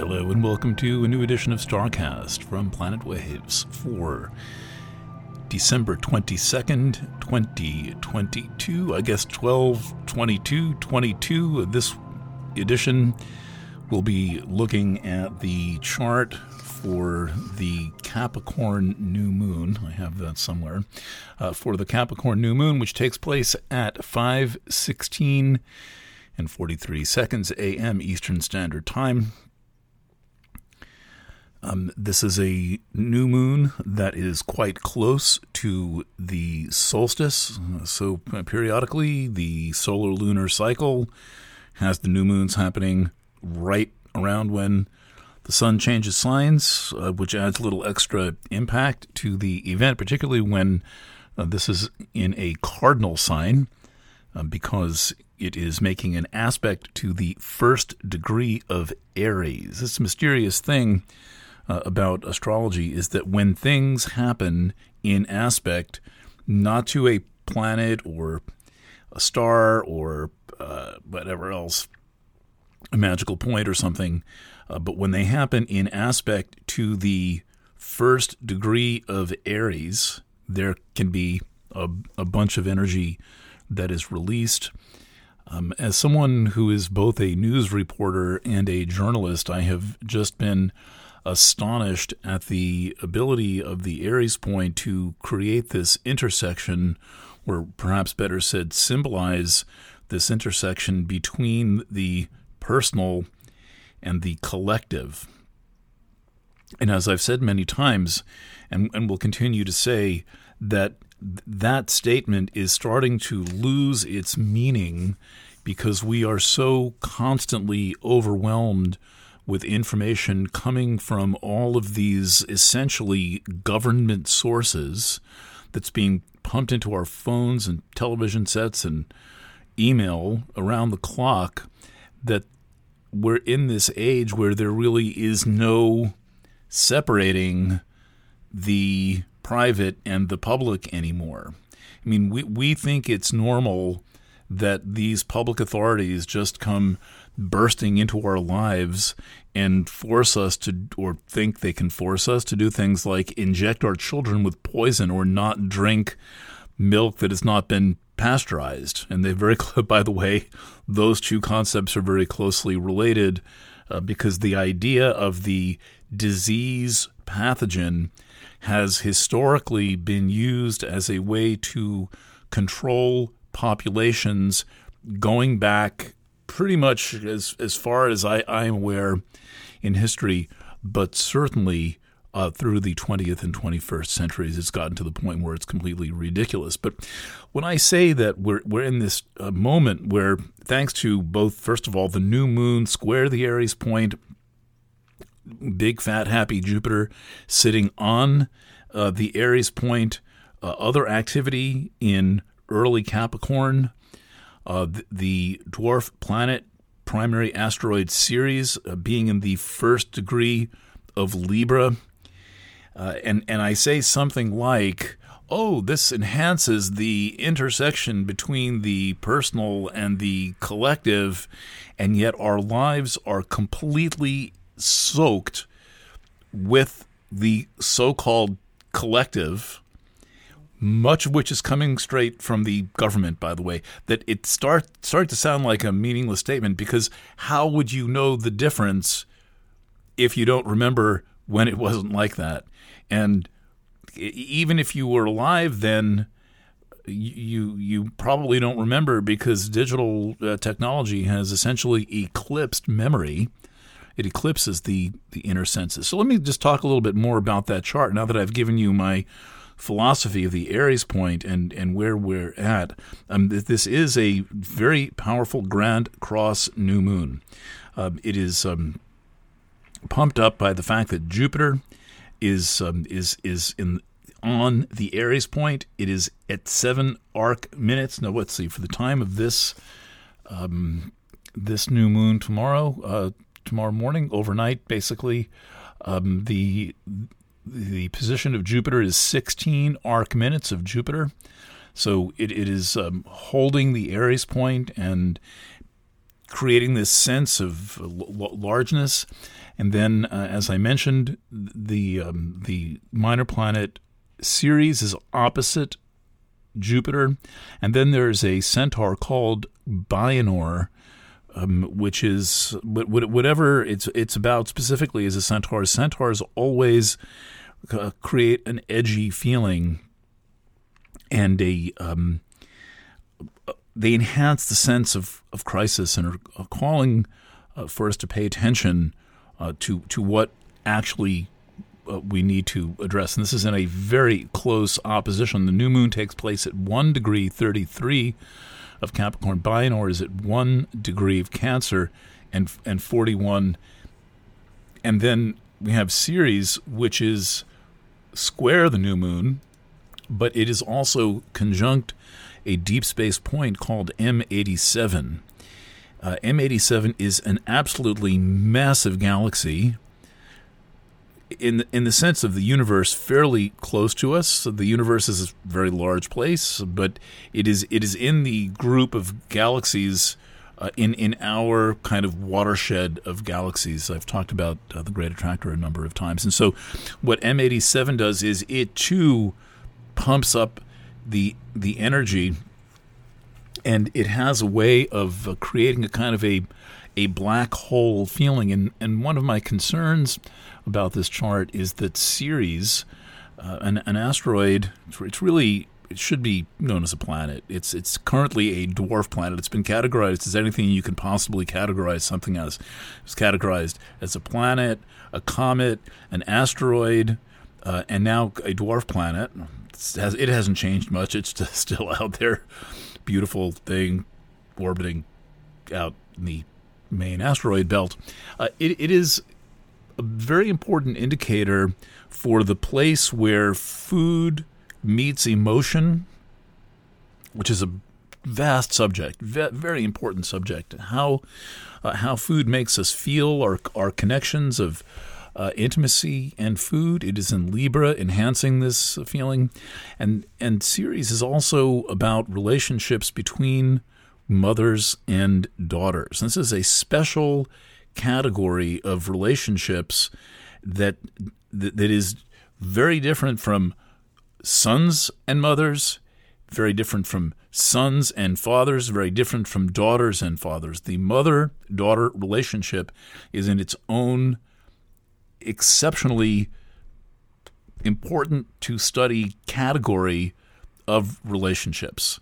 Hello and welcome to a new edition of Starcast from Planet Waves for December 22nd, 2022. I guess 12 22 22. This edition will be looking at the chart for the Capricorn new moon. I have that somewhere. Uh, for the Capricorn new moon, which takes place at 516 and 43 seconds a.m. Eastern Standard Time. Um, this is a new moon that is quite close to the solstice. So, periodically, the solar lunar cycle has the new moons happening right around when the sun changes signs, uh, which adds a little extra impact to the event, particularly when uh, this is in a cardinal sign, uh, because it is making an aspect to the first degree of Aries. This mysterious thing uh, about astrology is that when things happen in aspect, not to a planet or a star or uh, whatever else, a magical point or something, uh, but when they happen in aspect to the first degree of Aries, there can be a, a bunch of energy that is released. Um, as someone who is both a news reporter and a journalist, I have just been astonished at the ability of the Aries point to create this intersection, or perhaps better said, symbolize this intersection between the personal and the collective. And as I've said many times, and, and will continue to say, that that statement is starting to lose its meaning because we are so constantly overwhelmed with information coming from all of these essentially government sources that's being pumped into our phones and television sets and email around the clock that we're in this age where there really is no separating the private and the public anymore. I mean, we, we think it's normal that these public authorities just come bursting into our lives and force us to, or think they can force us to do things like inject our children with poison or not drink milk that has not been pasteurized. And they very, by the way, those two concepts are very closely related uh, because the idea of the disease pathogen has historically been used as a way to control populations going back pretty much as as far as I, I am aware in history, but certainly uh, through the 20th and 21st centuries, it's gotten to the point where it's completely ridiculous. But when I say that we're we're in this uh, moment where, thanks to both, first of all, the new moon square the Aries point, big fat happy Jupiter sitting on uh, the Aries point, uh, other activity in early Capricorn, uh, the, dwarf planet primary asteroid Ceres uh, being in the first degree of Libra. Uh, and, and I say something like, oh, this enhances the intersection between the personal and the collective, and yet our lives are completely soaked with the so called collective much of which is coming straight from the government, by the way, that it start start to sound like a meaningless statement because how would you know the difference if you don't remember when it wasn't like that? And even if you were alive then, you you probably don't remember because digital uh, technology has essentially eclipsed memory. It eclipses the the inner senses. So let me just talk a little bit more about that chart now that I've given you my philosophy of the Aries point and, and where we're at, um, this is a very powerful Grand Cross new moon. Uh, it is um, pumped up by the fact that Jupiter is um, is is in on the Aries point. It is at seven arc minutes. Now, let's see. For the time of this um, this new moon tomorrow, uh, tomorrow morning, overnight, basically, um, the the position of Jupiter is 16 arc minutes of Jupiter. So it, it is um, holding the Aries point and creating this sense of l- largeness. And then, uh, as I mentioned, the um, the minor planet Ceres is opposite Jupiter, and then there's a centaur called Bienor, um, which is whatever it's it's about specifically is a centaur. Centaurs always uh, create an edgy feeling and a um, they enhance the sense of, of crisis and are calling uh, for us to pay attention uh, to to what actually uh, we need to address. And this is in a very close opposition. The new moon takes place at one degree thirty three of Capricorn. Bienor is at one degree of Cancer and and forty one. And then we have Ceres, which is square the new moon, but it is also conjunct a deep space point called M87. Uh, M87 is an absolutely massive galaxy. In the, in the sense of the universe, fairly close to us. The universe is a very large place, but it is it is in the group of galaxies uh, in in our kind of watershed of galaxies. I've talked about uh, the Great Attractor a number of times, and so what M87 does is it too pumps up the the energy, and it has a way of uh, creating a kind of a a black hole feeling. And and one of my concerns about this chart is that Ceres, uh, an, an asteroid, it's really it should be known as a planet. It's it's currently a dwarf planet. It's been categorized as anything you can possibly categorize something as. It's categorized as a planet, a comet, an asteroid, uh, and now a dwarf planet has, it hasn't changed much. It's still out there, beautiful thing, orbiting out in the main asteroid belt. Uh, it, it is a very important indicator for the place where food meets emotion, which is a vast subject, very important subject. How uh, how food makes us feel, our our connections of uh, intimacy and food. It is in Libra, enhancing this feeling, and and Ceres is also about relationships between mothers and daughters. This is a special category of relationships that that, that is very different from sons and mothers, very different from sons and fathers, very different from daughters and fathers. The mother daughter relationship is in its own exceptionally important to study category of relationships.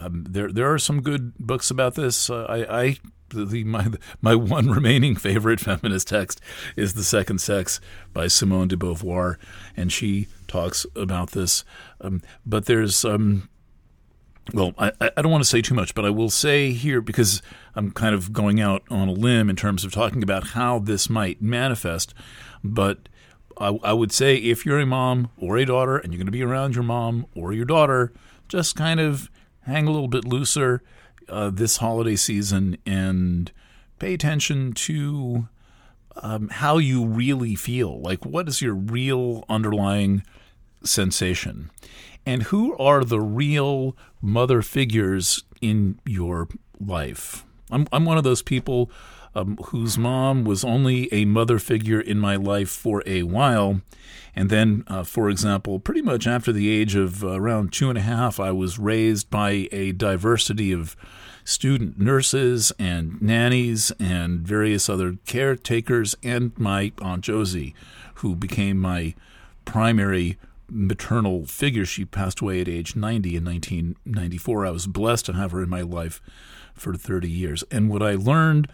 Um, there, there are some good books about this. Uh, I, I the, my my one remaining favorite feminist text is "The Second Sex" by Simone de Beauvoir, and she talks about this. Um, but there's um, well, I, I don't want to say too much, but I will say here because I'm kind of going out on a limb in terms of talking about how this might manifest. But I, I would say if you're a mom or a daughter and you're going to be around your mom or your daughter, just kind of hang a little bit looser uh, this holiday season and pay attention to um, how you really feel. Like, what is your real underlying sensation? And who are the real mother figures in your life? I'm, I'm one of those people um, whose mom was only a mother figure in my life for a while. And then, uh, for example, pretty much after the age of around two and a half, I was raised by a diversity of student nurses and nannies and various other caretakers, and my Aunt Josie, who became my primary maternal figure. She passed away at age 90 in 1994. I was blessed to have her in my life for 30 years. And what I learned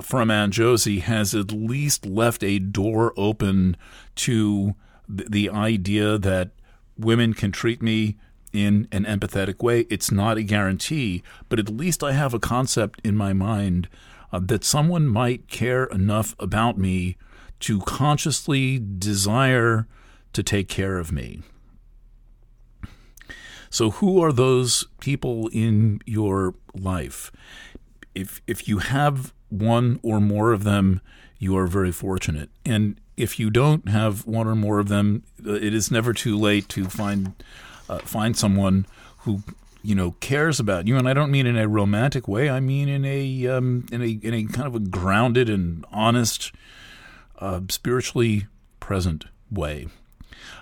from Aunt Josie has at least left a door open to the idea that women can treat me in an empathetic way. It's not a guarantee, but at least I have a concept in my mind uh, that someone might care enough about me to consciously desire to take care of me. So, who are those people in your life? If if you have one or more of them, you are very fortunate. And if you don't have one or more of them, uh, it is never too late to find uh, find someone who you know, cares about you, and I don't mean in a romantic way. I mean in a um, in a in a kind of a grounded and honest, uh, spiritually present way.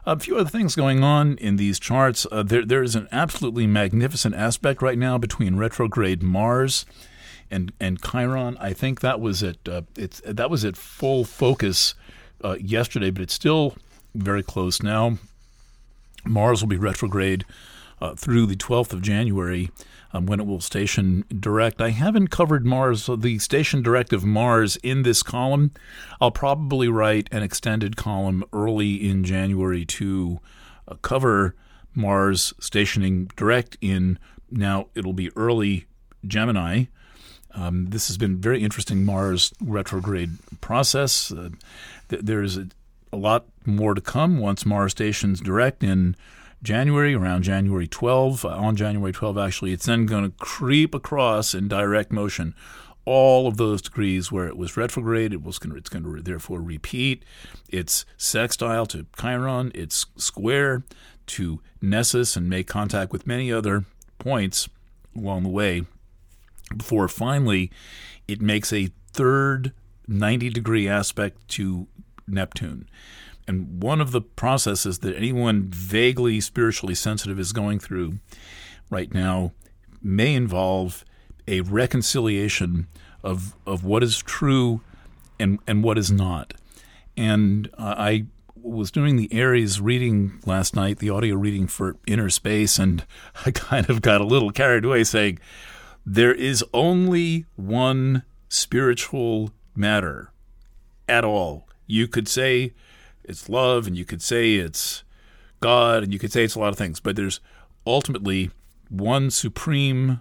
A few other things going on in these charts. Uh, there, there is an absolutely magnificent aspect right now between retrograde Mars and and Chiron. I think that was at uh, it's that was at full focus uh, yesterday, but it's still very close now. Mars will be retrograde uh, through the 12th of January um, when it will station direct. I haven't covered Mars, the station direct of Mars in this column. I'll probably write an extended column early in January to uh, cover Mars stationing direct in now it'll be early Gemini. Um, this has been very interesting Mars retrograde process. Uh, th- there's a, a lot more to come once Mars stations direct in January, around January 12, uh, on January 12, actually, it's then going to creep across in direct motion all of those degrees where it was retrograde. It was to, it's going to therefore repeat. It's sextile to Chiron. It's square to Nessus and make contact with many other points along the way before finally it makes a third 90 degree aspect to Neptune. And one of the processes that anyone vaguely spiritually sensitive is going through right now may involve a reconciliation of of what is true and and what is not. And uh, I was doing the Aries reading last night, the audio reading for Inner Space, and I kind of got a little carried away saying there is only one spiritual matter at all. You could say it's love, and you could say it's God, and you could say it's a lot of things, but there's ultimately one supreme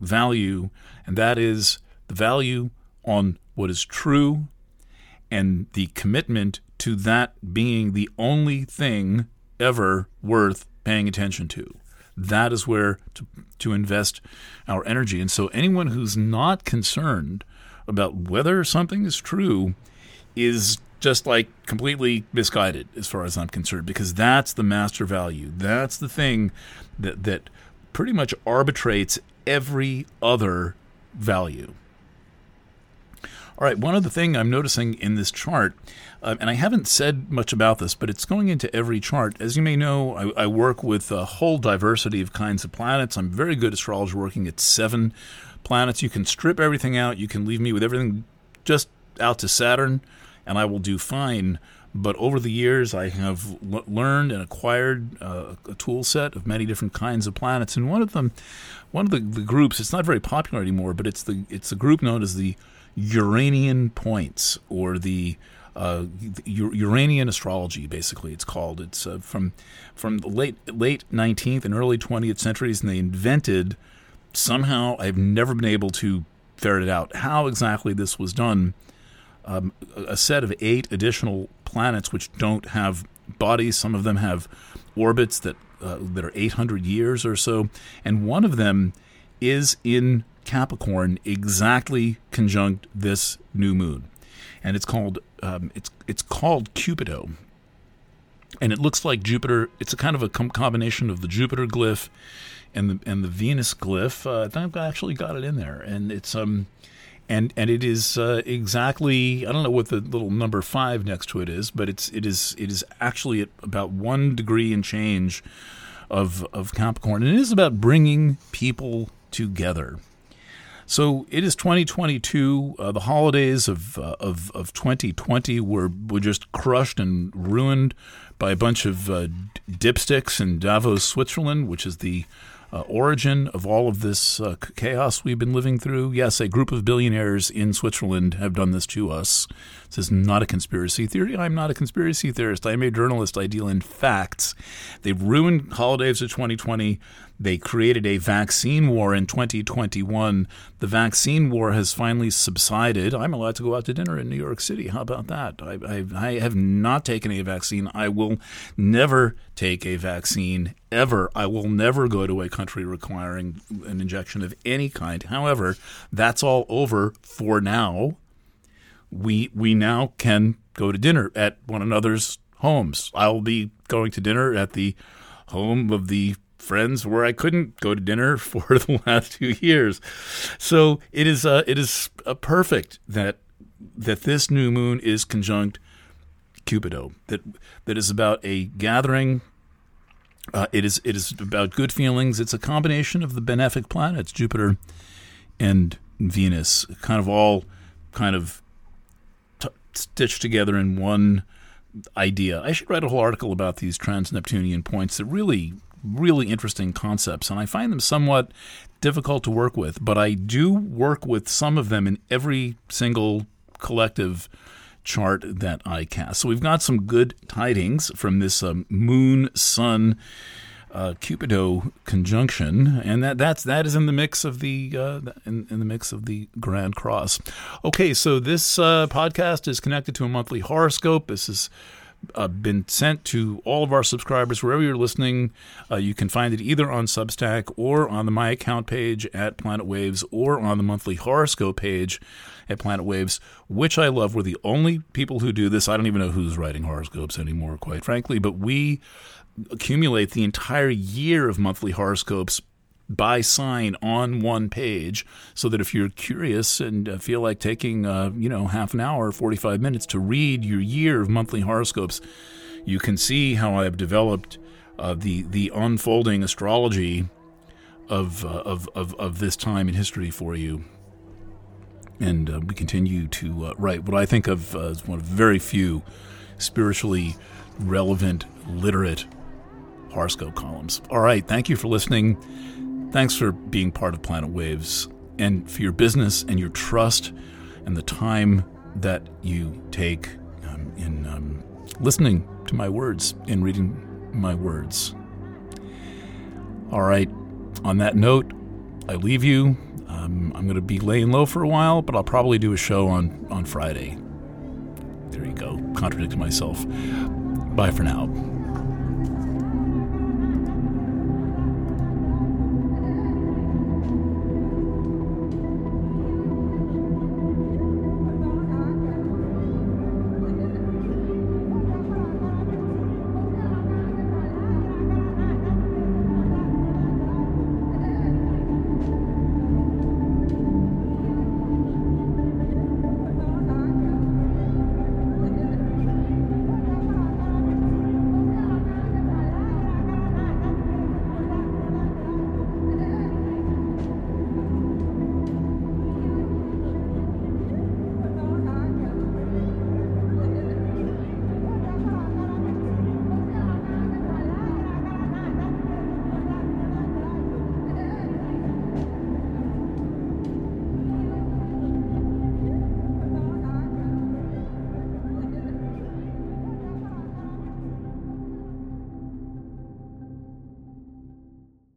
value, and that is the value on what is true and the commitment to that being the only thing ever worth paying attention to. That is where to, to invest our energy. And so, anyone who's not concerned about whether something is true is just like completely misguided as far as I'm concerned because that's the master value. That's the thing that that pretty much arbitrates every other value. All right, one other thing I'm noticing in this chart, uh, and I haven't said much about this, but it's going into every chart. As you may know, I, I, work with a whole diversity of kinds of planets. I'm very good astrologer working at seven planets. You can strip everything out, you can leave me with everything just out to Saturn and I will do fine. But over the years, I have l- learned and acquired uh, a tool set of many different kinds of planets. And one of them, one of the, the groups, it's not very popular anymore, but it's the it's a group known as the Uranian points or the uh, Uranian astrology, basically, it's called. It's uh, from from the late late 19th and early 20th centuries, and they invented somehow. I've never been able to ferret it out how exactly this was done um, a set of eight additional planets which don't have bodies. Some of them have orbits that uh, that are 800 years or so, and one of them is in Capricorn, exactly conjunct this new moon, and it's called um, it's it's called Cupido, and it looks like Jupiter. It's a kind of a com- combination of the Jupiter glyph and the and the Venus glyph. Uh, I've actually got it in there, and it's um and and it is uh, exactly I don't know what the little number five next to it is, but it's it is it is actually at about one degree and change of of Capricorn, and it is about bringing people together. So it is 2022. Uh, the holidays of, uh, of of 2020 were were just crushed and ruined by a bunch of uh, dipsticks in Davos, Switzerland, which is the uh, origin of all of this uh, chaos we've been living through? Yes, a group of billionaires in Switzerland have done this to us. This is not a conspiracy theory. I'm not a conspiracy theorist. I'm a journalist. I deal in facts. They've ruined holidays of 2020. They created a vaccine war in 2021. The vaccine war has finally subsided. I'm allowed to go out to dinner in New York City. How about that? I, I, I have not taken a vaccine. I will never take a vaccine ever. I will never go to a country requiring an injection of any kind. However, that's all over for now. We we now can go to dinner at one another's homes. I'll be going to dinner at the home of the friends where I couldn't go to dinner for the last two years. So it is uh, it is uh, perfect that that this new moon is conjunct Cupido. That that is about a gathering. Uh, it is it is about good feelings. It's a combination of the benefic planets Jupiter and Venus, kind of all kind of t- stitched together in one idea. I should write a whole article about these trans Neptunian points that really really interesting concepts, and I find them somewhat difficult to work with, but I do work with some of them in every single collective chart that I cast. So we've got some good tidings from this um, Moon Sun. Uh, Cupido conjunction, and that that's that is in the mix of the uh, in, in, the mix of the Grand Cross. Okay, so this uh, podcast is connected to a monthly horoscope. This is uh, been sent to all of our subscribers wherever you're listening. Uh, you can find it either on Substack or on the My Account page at Planet Waves or on the monthly horoscope page at Planet Waves, which I love. We're the only people who do this. I don't even know who's writing horoscopes anymore, quite frankly, but we accumulate the entire year of monthly horoscopes by sign on one page so that if you're curious and uh, feel like taking uh, you know half an hour 45 minutes to read your year of monthly horoscopes you can see how i've developed uh, the the unfolding astrology of, uh, of, of, of this time in history for you. And uh, we continue to uh, write what i think of as one of very few spiritually relevant literate horoscope columns. All right thank you for listening Thanks for being part of Planet Waves and for your business and your trust and the time that you take um, in um, listening to my words and reading my words. All right, on that note, I leave you. Um, I'm going to be laying low for a while, but I'll probably do a show on, on Friday. There you go, contradicting myself. Bye for now.